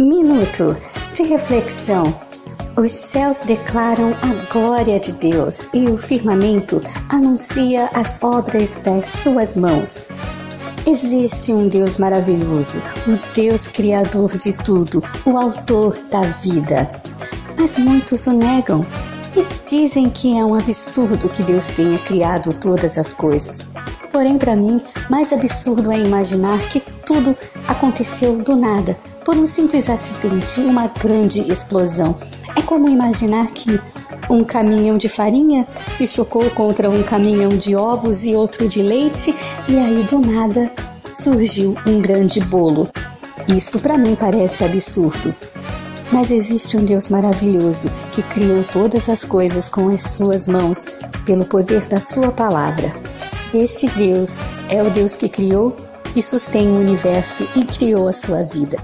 Minuto de reflexão. Os céus declaram a glória de Deus e o firmamento anuncia as obras das suas mãos. Existe um Deus maravilhoso, o Deus criador de tudo, o autor da vida. Mas muitos o negam e dizem que é um absurdo que Deus tenha criado todas as coisas. Porém, para mim, mais absurdo é imaginar que tudo aconteceu do nada, por um simples acidente, uma grande explosão. É como imaginar que um caminhão de farinha se chocou contra um caminhão de ovos e outro de leite, e aí do nada surgiu um grande bolo. Isto para mim parece absurdo. Mas existe um Deus maravilhoso que criou todas as coisas com as suas mãos, pelo poder da sua palavra. Este Deus é o Deus que criou e sustém o universo e criou a sua vida.